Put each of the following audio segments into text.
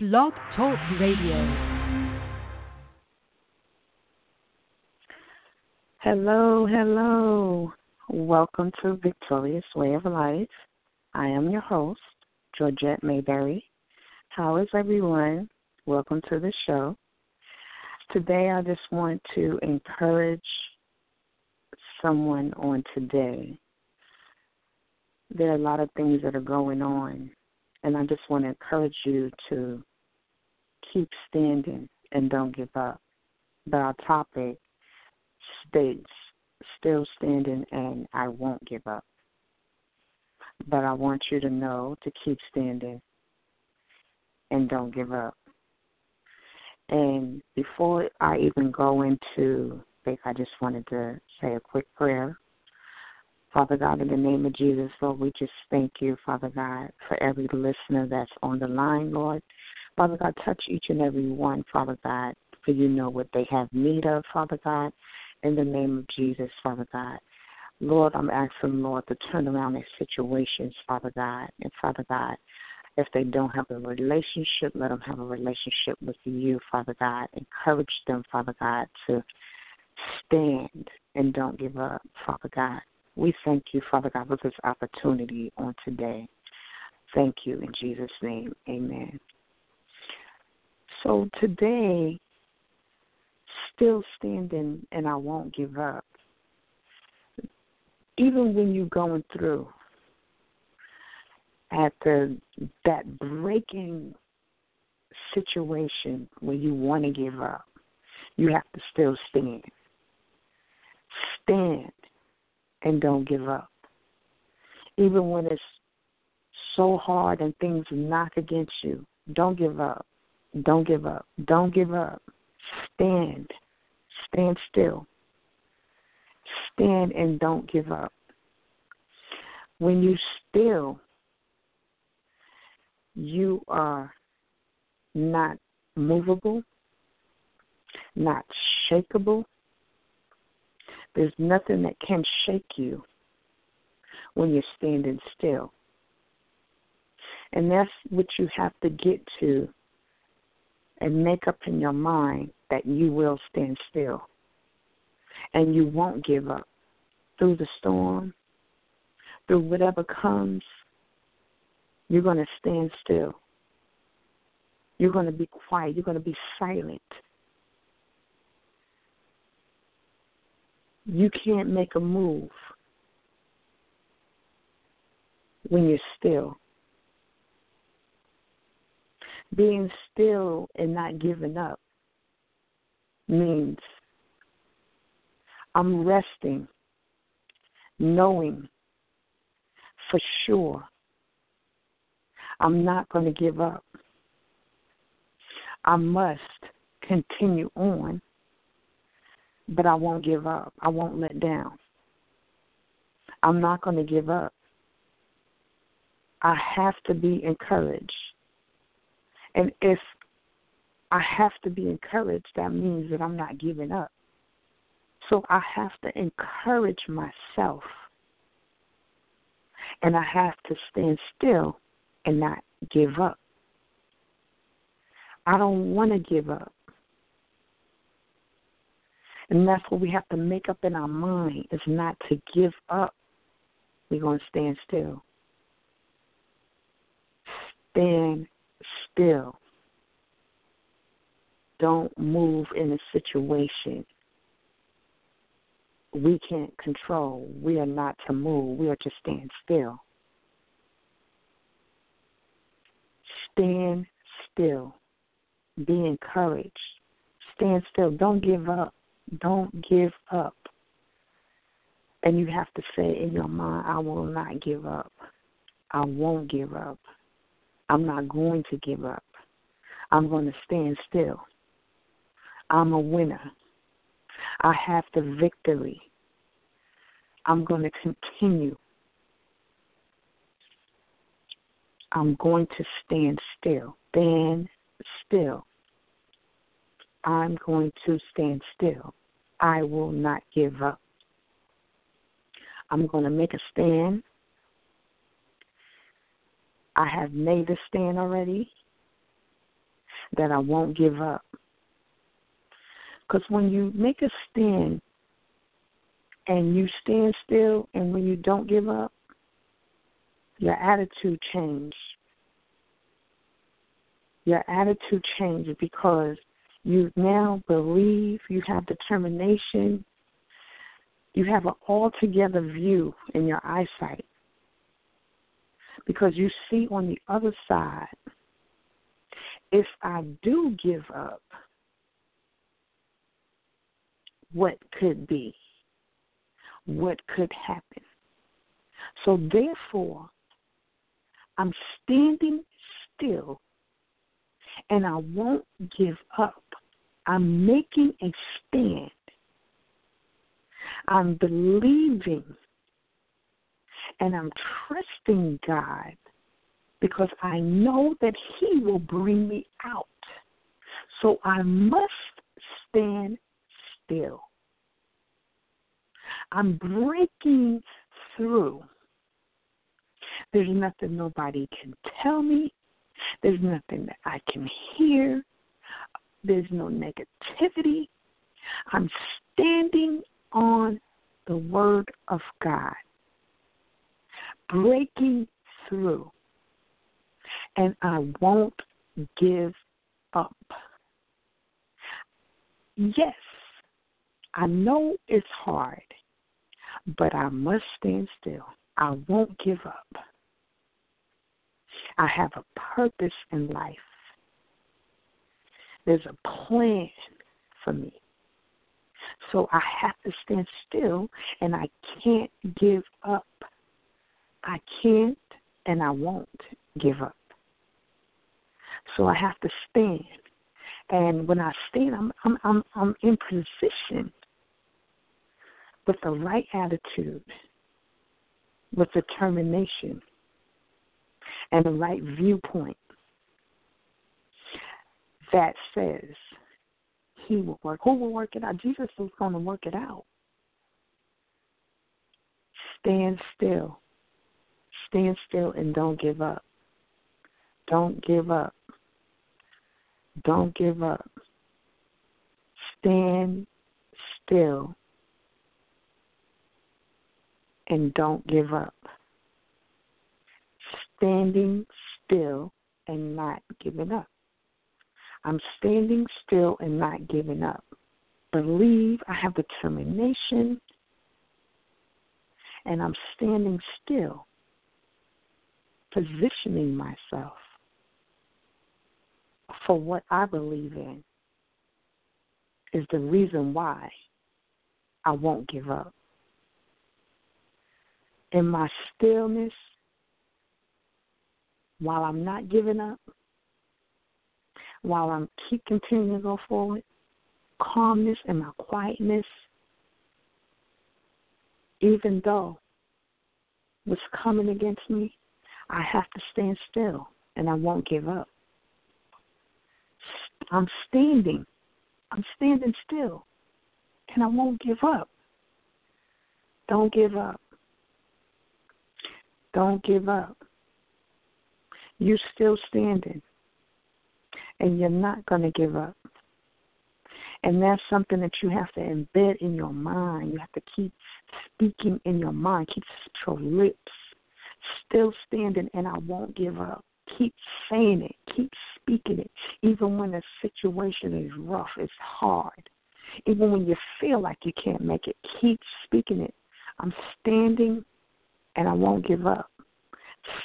Blog Talk Radio. Hello, hello. Welcome to Victorious Way of Life. I am your host, Georgette Mayberry. How is everyone? Welcome to the show. Today, I just want to encourage someone on today. There are a lot of things that are going on, and I just want to encourage you to keep standing and don't give up. But our topic states still standing and I won't give up. But I want you to know to keep standing and don't give up. And before I even go into faith, I just wanted to say a quick prayer. Father God, in the name of Jesus, Lord, we just thank you, Father God, for every listener that's on the line, Lord. Father God, touch each and every one, Father God, for you know what they have need of, Father God, in the name of Jesus, Father God. Lord, I'm asking, Lord, to turn around their situations, Father God. And Father God, if they don't have a relationship, let them have a relationship with you, Father God. Encourage them, Father God, to stand and don't give up, Father God. We thank you, Father God, for this opportunity on today. Thank you in Jesus' name. Amen. So today, still standing and I won't give up. Even when you're going through the that breaking situation where you want to give up, you have to still stand. Stand and don't give up. Even when it's so hard and things knock against you, don't give up. Don't give up. Don't give up. Stand. Stand still. Stand and don't give up. When you still, you are not movable, not shakable. There's nothing that can shake you when you're standing still. And that's what you have to get to and make up in your mind that you will stand still and you won't give up through the storm, through whatever comes. You're going to stand still. You're going to be quiet. You're going to be silent. You can't make a move when you're still being still and not giving up means I'm resting, knowing for sure I'm not going to give up. I must continue on, but I won't give up. I won't let down. I'm not going to give up. I have to be encouraged. And if I have to be encouraged, that means that I'm not giving up. So I have to encourage myself. And I have to stand still and not give up. I don't want to give up. And that's what we have to make up in our mind is not to give up. We're going to stand still. Stand still. Don't move in a situation we can't control. We are not to move. We are to stand still. Stand still. Be encouraged. Stand still. Don't give up. Don't give up. And you have to say in your mind, I will not give up. I won't give up. I'm not going to give up. I'm going to stand still. I'm a winner. I have the victory. I'm going to continue. I'm going to stand still. Stand still. I'm going to stand still. I will not give up. I'm going to make a stand I have made a stand already. that I won't give up. Because when you make a stand and you stand still and when you don't give up, your attitude changes. Your attitude changes because you now believe, you have determination, you have an altogether view in your eyesight. Because you see on the other side, if I do give up, what could be, what could happen. So therefore, I'm standing still and I won't give up. I'm making a stand. I'm believing and I'm trusting God because I know that He will bring me out. So I must stand still. I'm breaking through. There's nothing nobody can tell me. There's nothing that I can hear. There's no negativity. I'm standing on the Word of God, breaking through, and I won't give up. Yes, I know it's hard, but I must stand still. I won't give up. I have a purpose in life. There's a plan for me. So I have to stand still and I can't give up. I can't and I won't give up. So I have to stand. And when I stand, I'm I'm I'm, I'm in position with the right attitude, with determination, and the right viewpoint that says he will work. Who will work it out? Jesus is going to work it out. Stand still. Stand still and don't give up. Don't give up. Don't give up. Stand still and don't give up. Standing still and not giving up. I'm standing still and not giving up. Believe I have determination and I'm standing still, positioning myself for what I believe in is the reason why I won't give up. In my stillness, while I'm not giving up, while I'm keep continuing to go forward, calmness and my quietness, even though what's coming against me, I have to stand still and I won't give up. I'm standing. I'm standing still. And I won't give up. Don't give up. Don't give up. You're still standing. And you're not going to give up. And that's something that you have to embed in your mind. You have to keep speaking in your mind. Keep your lips still standing, and I won't give up. Keep saying it. Keep speaking it. Even when the situation is rough, it's hard. Even when you feel like you can't make it, keep speaking it. I'm standing and I won't give up.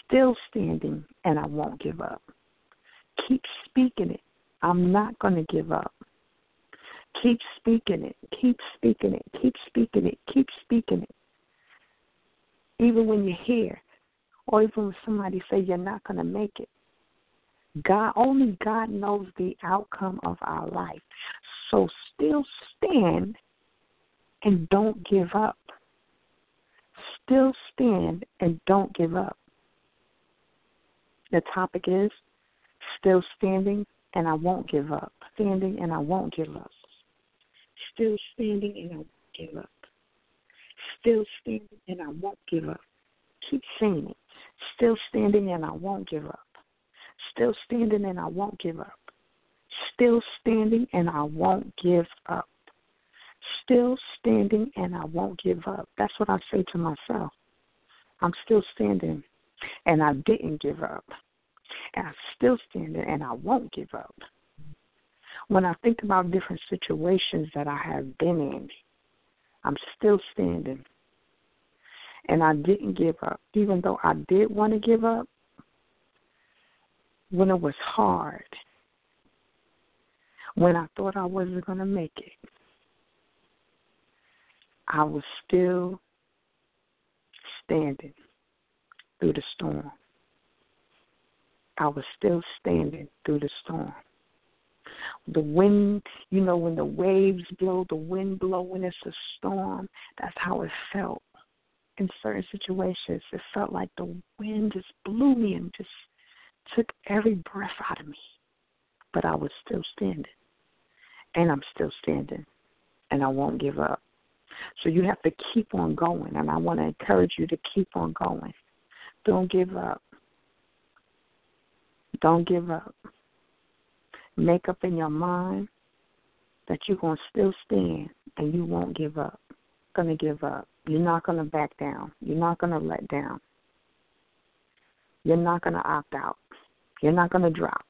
Still standing and I won't give up. Keep speaking it. I'm not going to give up. Keep speaking it. Keep speaking it. Keep speaking it. Keep speaking it. Even when you hear, or even when somebody say you're not going to make it. God only God knows the outcome of our life. So still stand and don't give up. Still stand and don't give up. The topic is still standing and I won't give up. Standing and I won't give up. Still standing and I won't give up. Still standing and I won't give up. Keep saying it. Still standing and I won't give up. Still standing and I won't give up. still standing and I won't give up. Still standing and I won't give up. That's what I say to myself. I'm still standing and I didn't give up. And I'm still standing and I won't give up. When I think about different situations that I have been in, I'm still standing. And I didn't give up. Even though I did want to give up, when it was hard, when I thought I wasn't going to make it, I was still standing through the storm. I was still standing through the storm. The wind, you know, when the waves blow, the wind blow when it's a storm, that's how it felt in certain situations. It felt like the wind just blew me and just took every breath out of me. But I was still standing. And I'm still standing. And I won't give up. So you have to keep on going. And I want to encourage you to keep on going. Don't give up. Don't give up. Make up in your mind that you're going to still stand and you won't give up. Going to give up. You're not going to back down. You're not going to let down. You're not going to opt out. You're not going to drop.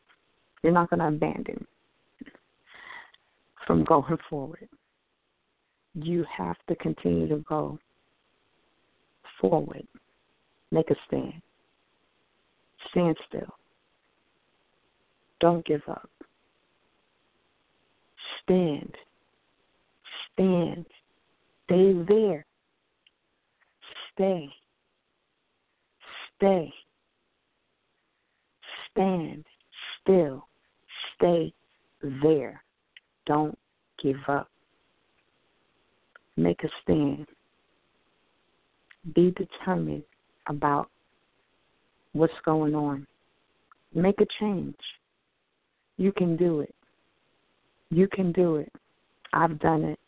You're not going to abandon from going forward. You have to continue to go forward. Make a stand. Stand still. Don't give up. Stand. Stand. Stay there. Stay. Stay. Stand still. Stay there. Don't give up. Make a stand. Be determined about what's going on. Make a change. You can do it. You can do it. I've done it,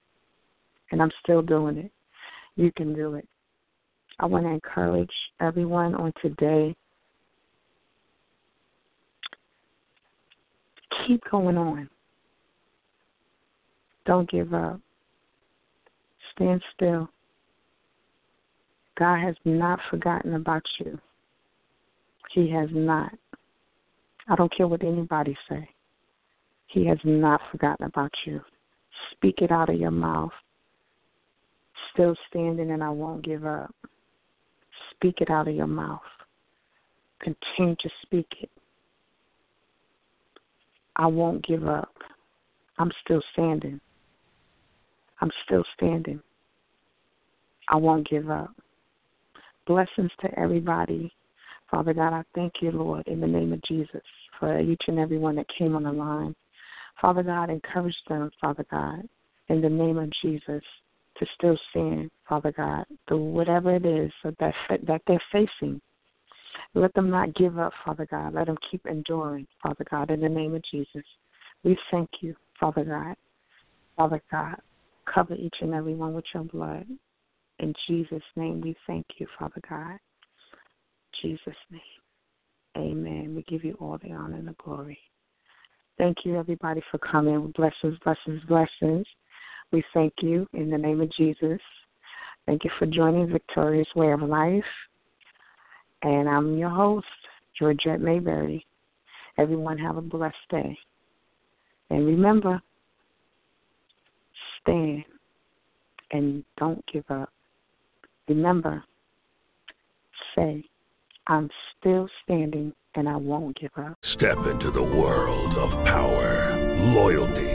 and I'm still doing it. You can do it. I want to encourage everyone on today. Keep going on. Don't give up. Stand still. God has not forgotten about you. He has not. I don't care what anybody say. He has not forgotten about you. Speak it out of your mouth. Still standing and I won't give up. Speak it out of your mouth. Continue to speak it. I won't give up. I'm still standing. I'm still standing. I won't give up. Blessings to everybody. Father God, I thank you, Lord, in the name of Jesus, for each and every one that came on the line. Father God, encourage them, Father God, in the name of Jesus, to still stand, Father God, through whatever it is that that they're facing. Let them not give up, Father God. Let them keep enduring, Father God, in the name of Jesus. We thank you, Father God. Father God, cover each and every one with your blood. In Jesus' name, we thank you, Father God. Jesus' name. Amen. We give you all the honor and the glory. Thank you, everybody, for coming. Blessings, blessings, blessings. We thank you in the name of Jesus. Thank you for joining Victorious Way of Life. And I'm your host, Georgette Mayberry. Everyone have a blessed day. And remember, stand and don't give up. Remember, say, I'm still standing and I won't give up. Step into the world of power, loyalty,